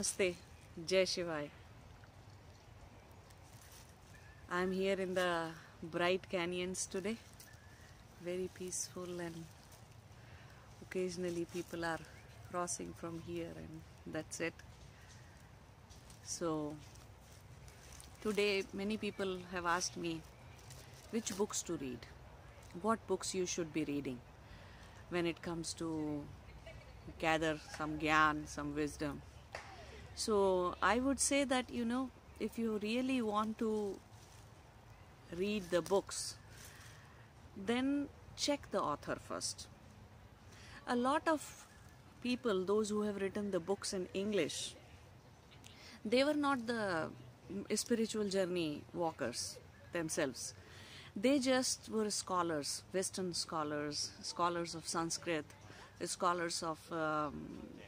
Namaste, Jai Shivai. I am here in the bright canyons today. Very peaceful, and occasionally people are crossing from here, and that's it. So, today many people have asked me which books to read, what books you should be reading when it comes to gather some gyan, some wisdom. So I would say that you know if you really want to read the books, then check the author first. A lot of people, those who have written the books in English, they were not the spiritual journey walkers themselves. They just were scholars, Western scholars, scholars of Sanskrit, scholars of um,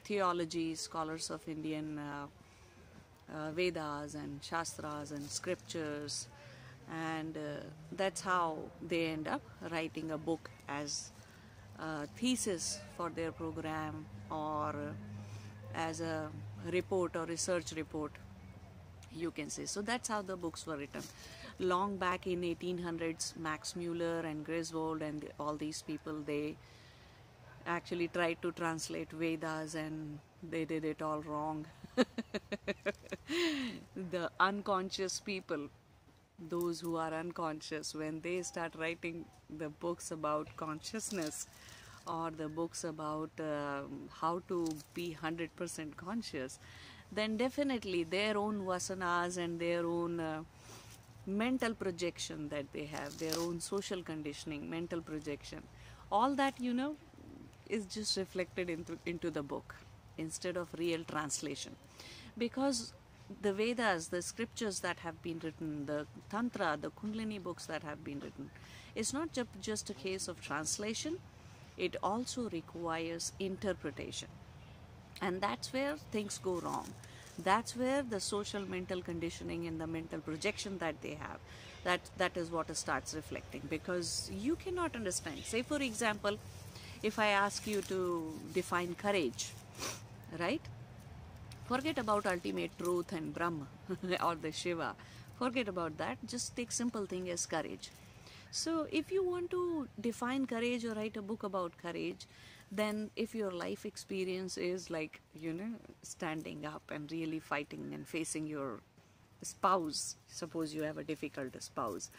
theology, scholars of Indian uh, uh, Vedas and Shastras and scriptures, and uh, that's how they end up writing a book as a thesis for their program or as a report or research report you can say. So that's how the books were written. Long back in 1800s max muller and griswold and all these people they actually tried to translate Vedas and they did it all wrong. the unconscious people, those who are unconscious, when they start writing the books about consciousness or the books about um, how to be 100% conscious, then definitely their own vasanas and their own uh, mental projection that they have, their own social conditioning, mental projection, all that, you know, is just reflected into, into the book instead of real translation. Because the Vedas, the scriptures that have been written, the Tantra, the Kundalini books that have been written, it's not just a case of translation, it also requires interpretation. And that's where things go wrong. That's where the social mental conditioning and the mental projection that they have, that, that is what starts reflecting. Because you cannot understand. Say, for example, if I ask you to define courage, right? Forget about ultimate truth and Brahma or the Shiva. Forget about that. Just take simple thing as courage. So if you want to define courage or write a book about courage, then if your life experience is like, you know, standing up and really fighting and facing your spouse, suppose you have a difficult spouse,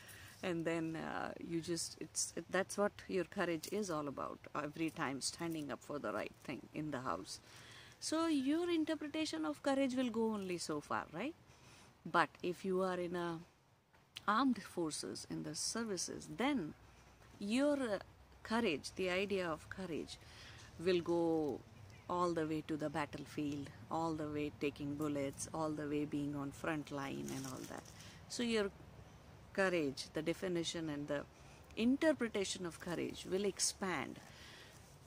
and then uh, you just it's it, that's what your courage is all about every time standing up for the right thing in the house. So your interpretation of courage will go only so far right? But if you are in a armed forces in the services then your uh, courage the idea of courage will go all the way to the battlefield all the way taking bullets all the way being on front line and all that. So your courage, the definition and the interpretation of courage will expand.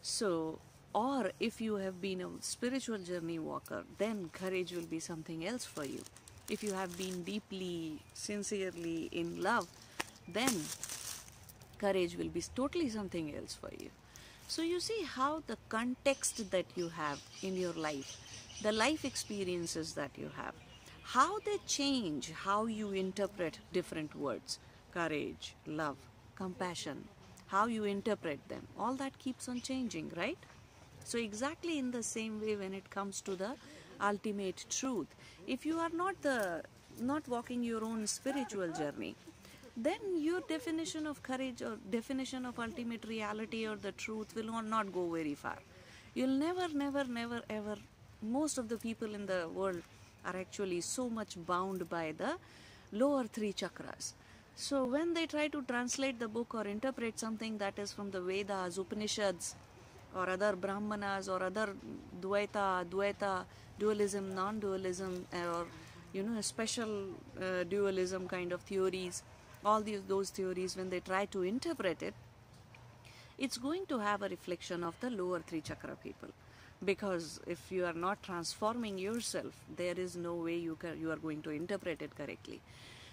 So, or if you have been a spiritual journey walker, then courage will be something else for you. If you have been deeply, sincerely in love, then courage will be totally something else for you. So, you see how the context that you have in your life, the life experiences that you have, how they change how you interpret different words courage, love, compassion, how you interpret them. All that keeps on changing, right? So, exactly in the same way, when it comes to the ultimate truth, if you are not the not walking your own spiritual journey, then your definition of courage or definition of ultimate reality or the truth will not go very far. You'll never, never, never, ever. Most of the people in the world are actually so much bound by the lower three chakras. So when they try to translate the book or interpret something that is from the Vedas, Upanishads, or other Brahmanas or other Dvaita, Dvaita, dualism, non-dualism, or you know special uh, dualism kind of theories, all these those theories when they try to interpret it, it's going to have a reflection of the lower three chakra people because if you are not transforming yourself there is no way you can, you are going to interpret it correctly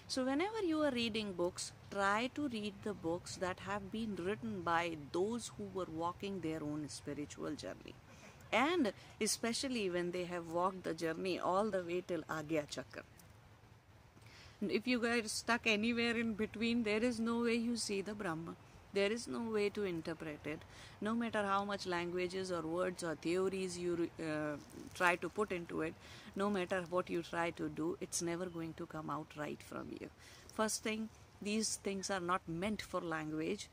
so whenever you are reading books try to read the books that have been written by those who were walking their own spiritual journey and especially when they have walked the journey all the way till Agya Chakra. If you get stuck anywhere in between, there is no way you see the Brahma. There is no way to interpret it. No matter how much languages or words or theories you uh, try to put into it, no matter what you try to do, it's never going to come out right from you. First thing, these things are not meant for language.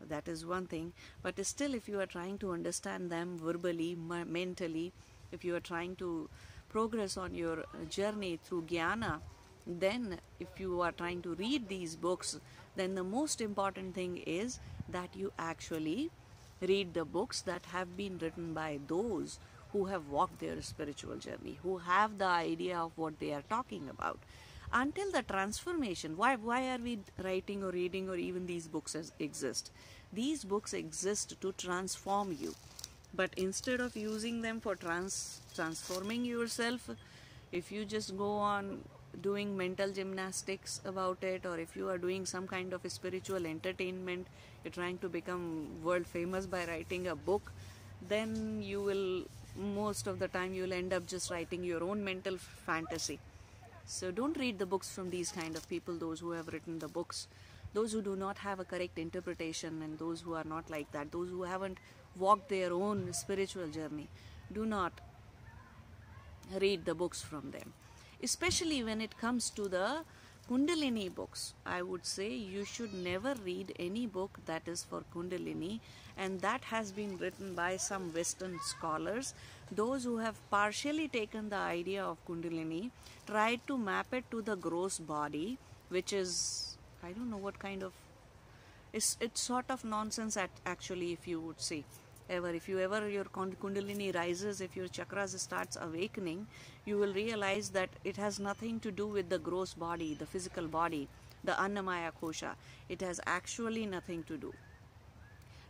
That is one thing. But still, if you are trying to understand them verbally, mentally, if you are trying to progress on your journey through jnana, then if you are trying to read these books then the most important thing is that you actually read the books that have been written by those who have walked their spiritual journey who have the idea of what they are talking about. Until the transformation why why are we writing or reading or even these books exist? These books exist to transform you. But instead of using them for trans transforming yourself if you just go on doing mental gymnastics about it or if you are doing some kind of spiritual entertainment you're trying to become world famous by writing a book then you will most of the time you'll end up just writing your own mental fantasy. So don't read the books from these kind of people those who have written the books. Those who do not have a correct interpretation and those who are not like that those who haven't walked their own spiritual journey do not read the books from them especially when it comes to the Kundalini books. I would say you should never read any book that is for Kundalini, and that has been written by some Western scholars. Those who have partially taken the idea of Kundalini, tried to map it to the gross body, which is, I don't know what kind of, it's, it's sort of nonsense at, actually, if you would say ever. If you ever your kundalini rises if your chakras starts awakening you will realize that it has nothing to do with the gross body the physical body the annamaya kosha. It has actually nothing to do.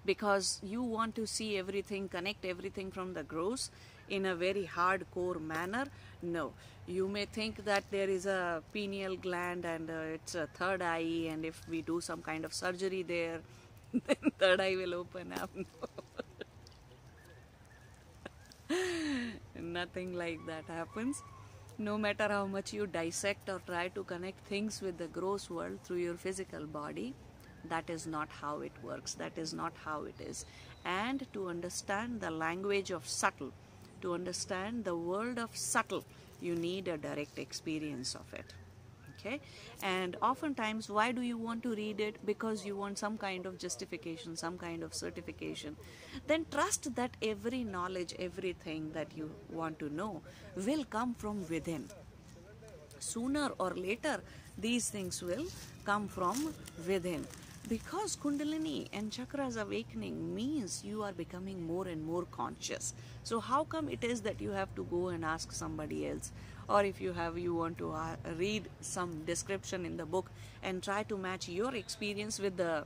Because you want to see everything connect everything from the gross in a very hardcore manner no. You may think that there is a pineal gland and uh, it's a third eye and if we do some kind of surgery there then third eye will open up Nothing like that happens. No matter how much you dissect or try to connect things with the gross world through your physical body, that is not how it works. That is not how it is. And to understand the language of subtle, to understand the world of subtle, you need a direct experience of it okay? And oftentimes why do you want to read it? Because you want some kind of justification some kind of certification. Then trust that every knowledge everything that you want to know will come from within. Sooner or later these things will come from within. Because kundalini and chakras awakening means you are becoming more and more conscious. So how come it is that you have to go and ask somebody else or if you have you want to uh, read some description in the book and try to match your experience with the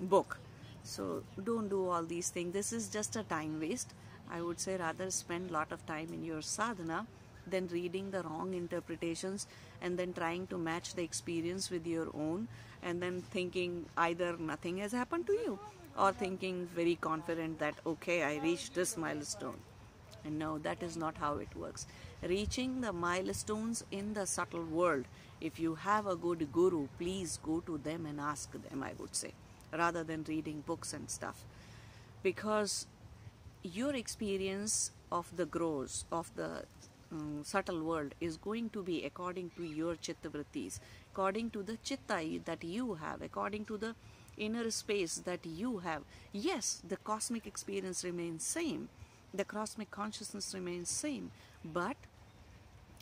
book. So don't do all these things. This is just a time waste. I would say rather spend lot of time in your sadhana than reading the wrong interpretations and then trying to match the experience with your own and then thinking either nothing has happened to you or thinking very confident that okay i reached this milestone. And no that is not how it works reaching the milestones in the subtle world. If you have a good guru, please go to them and ask them, I would say, rather than reading books and stuff. Because your experience of the gross, of the um, subtle world is going to be according to your chittavrittis, according to the chitta that you have, according to the inner space that you have. Yes, the cosmic experience remains same, the cosmic consciousness remains same, but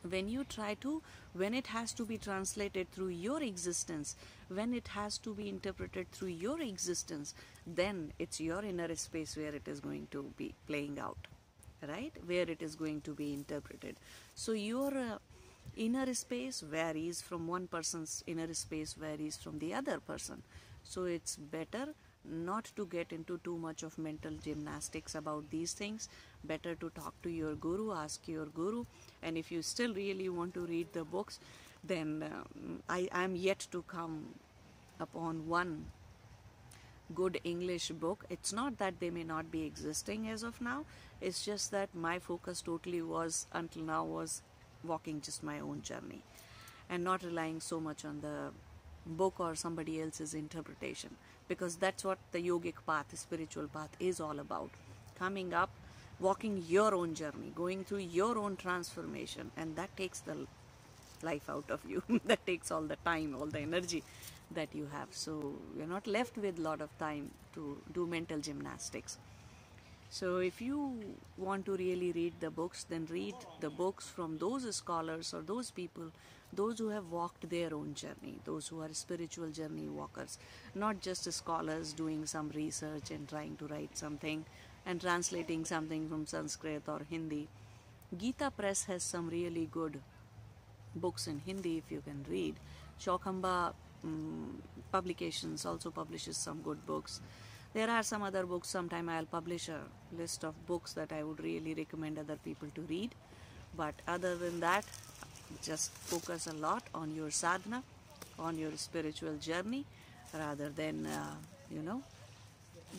when you try to when it has to be translated through your existence when it has to be interpreted through your existence then it's your inner space where it is going to be playing out right? Where it is going to be interpreted. So your uh, inner space varies from one person's inner space varies from the other person. So it's better not to get into too much of mental gymnastics about these things better to talk to your guru ask your guru and if you still really want to read the books then um, i am yet to come upon one good English book. It's not that they may not be existing as of now. It's just that my focus totally was until now was walking just my own journey and not relying so much on the book or somebody else's interpretation because that's what the yogic path, spiritual path is all about. Coming up, walking your own journey, going through your own transformation, and that takes the life out of you. that takes all the time, all the energy that you have. So you're not left with a lot of time to do mental gymnastics. So if you want to really read the books, then read the books from those scholars or those people, those who have walked their own journey, those who are spiritual journey walkers, not just scholars doing some research and trying to write something and translating something from Sanskrit or Hindi. Gita Press has some really good books in Hindi if you can read. Chaukhamba um, Publications also publishes some good books. There are some other books, sometime I'll publish a list of books that I would really recommend other people to read. But other than that, just focus a lot on your sadhana, on your spiritual journey, rather than, uh, you know,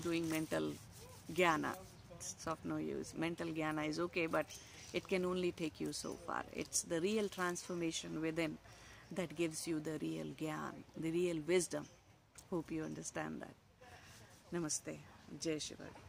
doing mental jnana. It's of no use. Mental jnana is okay, but it can only take you so far. It's the real transformation within that gives you the real gyan, the real wisdom. Hope you understand that. Namaste. Jai Shiva.